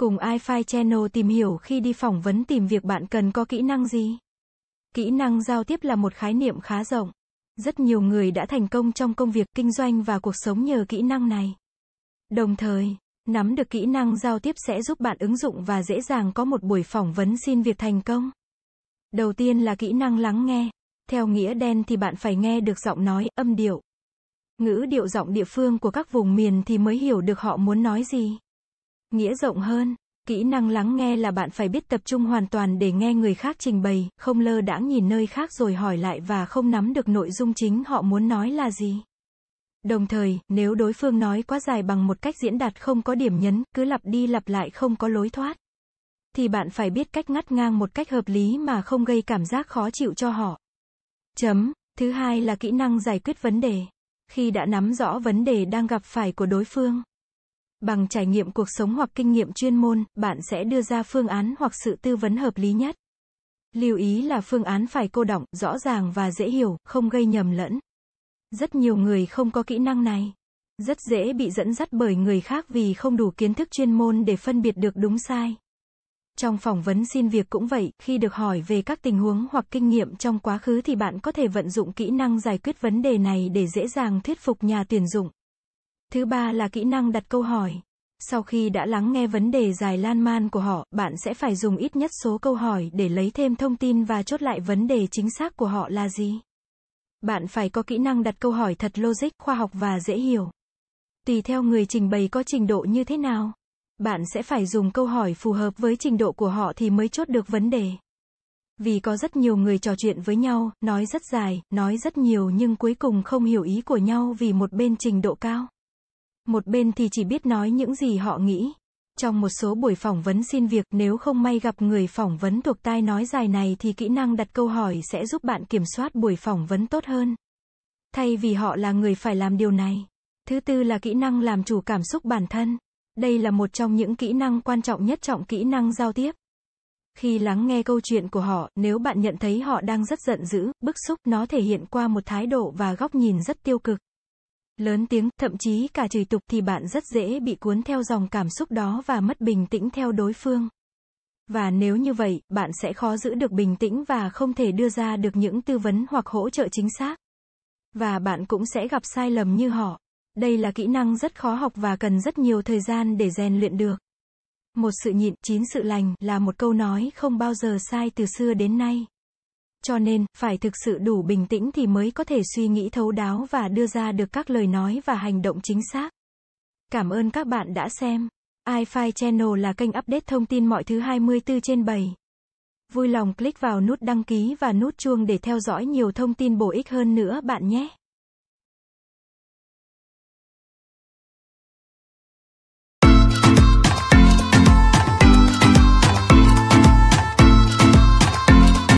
Cùng iFi Channel tìm hiểu khi đi phỏng vấn tìm việc bạn cần có kỹ năng gì? Kỹ năng giao tiếp là một khái niệm khá rộng. Rất nhiều người đã thành công trong công việc, kinh doanh và cuộc sống nhờ kỹ năng này. Đồng thời, nắm được kỹ năng giao tiếp sẽ giúp bạn ứng dụng và dễ dàng có một buổi phỏng vấn xin việc thành công. Đầu tiên là kỹ năng lắng nghe. Theo nghĩa đen thì bạn phải nghe được giọng nói, âm điệu. Ngữ điệu giọng địa phương của các vùng miền thì mới hiểu được họ muốn nói gì. Nghĩa rộng hơn, kỹ năng lắng nghe là bạn phải biết tập trung hoàn toàn để nghe người khác trình bày, không lơ đãng nhìn nơi khác rồi hỏi lại và không nắm được nội dung chính họ muốn nói là gì. Đồng thời, nếu đối phương nói quá dài bằng một cách diễn đạt không có điểm nhấn, cứ lặp đi lặp lại không có lối thoát, thì bạn phải biết cách ngắt ngang một cách hợp lý mà không gây cảm giác khó chịu cho họ. Chấm. Thứ hai là kỹ năng giải quyết vấn đề. Khi đã nắm rõ vấn đề đang gặp phải của đối phương, Bằng trải nghiệm cuộc sống hoặc kinh nghiệm chuyên môn, bạn sẽ đưa ra phương án hoặc sự tư vấn hợp lý nhất. Lưu ý là phương án phải cô đọng, rõ ràng và dễ hiểu, không gây nhầm lẫn. Rất nhiều người không có kỹ năng này. Rất dễ bị dẫn dắt bởi người khác vì không đủ kiến thức chuyên môn để phân biệt được đúng sai. Trong phỏng vấn xin việc cũng vậy, khi được hỏi về các tình huống hoặc kinh nghiệm trong quá khứ thì bạn có thể vận dụng kỹ năng giải quyết vấn đề này để dễ dàng thuyết phục nhà tuyển dụng. Thứ ba là kỹ năng đặt câu hỏi. Sau khi đã lắng nghe vấn đề dài lan man của họ, bạn sẽ phải dùng ít nhất số câu hỏi để lấy thêm thông tin và chốt lại vấn đề chính xác của họ là gì. Bạn phải có kỹ năng đặt câu hỏi thật logic, khoa học và dễ hiểu. Tùy theo người trình bày có trình độ như thế nào, bạn sẽ phải dùng câu hỏi phù hợp với trình độ của họ thì mới chốt được vấn đề. Vì có rất nhiều người trò chuyện với nhau, nói rất dài, nói rất nhiều nhưng cuối cùng không hiểu ý của nhau vì một bên trình độ cao. Một bên thì chỉ biết nói những gì họ nghĩ. Trong một số buổi phỏng vấn xin việc, nếu không may gặp người phỏng vấn thuộc tai nói dài này thì kỹ năng đặt câu hỏi sẽ giúp bạn kiểm soát buổi phỏng vấn tốt hơn. Thay vì họ là người phải làm điều này. Thứ tư là kỹ năng làm chủ cảm xúc bản thân. Đây là một trong những kỹ năng quan trọng nhất trọng kỹ năng giao tiếp. Khi lắng nghe câu chuyện của họ, nếu bạn nhận thấy họ đang rất giận dữ, bức xúc, nó thể hiện qua một thái độ và góc nhìn rất tiêu cực lớn tiếng, thậm chí cả chửi tục thì bạn rất dễ bị cuốn theo dòng cảm xúc đó và mất bình tĩnh theo đối phương. Và nếu như vậy, bạn sẽ khó giữ được bình tĩnh và không thể đưa ra được những tư vấn hoặc hỗ trợ chính xác. Và bạn cũng sẽ gặp sai lầm như họ. Đây là kỹ năng rất khó học và cần rất nhiều thời gian để rèn luyện được. Một sự nhịn, chín sự lành là một câu nói không bao giờ sai từ xưa đến nay. Cho nên, phải thực sự đủ bình tĩnh thì mới có thể suy nghĩ thấu đáo và đưa ra được các lời nói và hành động chính xác. Cảm ơn các bạn đã xem. iFi Channel là kênh update thông tin mọi thứ 24 trên 7. Vui lòng click vào nút đăng ký và nút chuông để theo dõi nhiều thông tin bổ ích hơn nữa bạn nhé.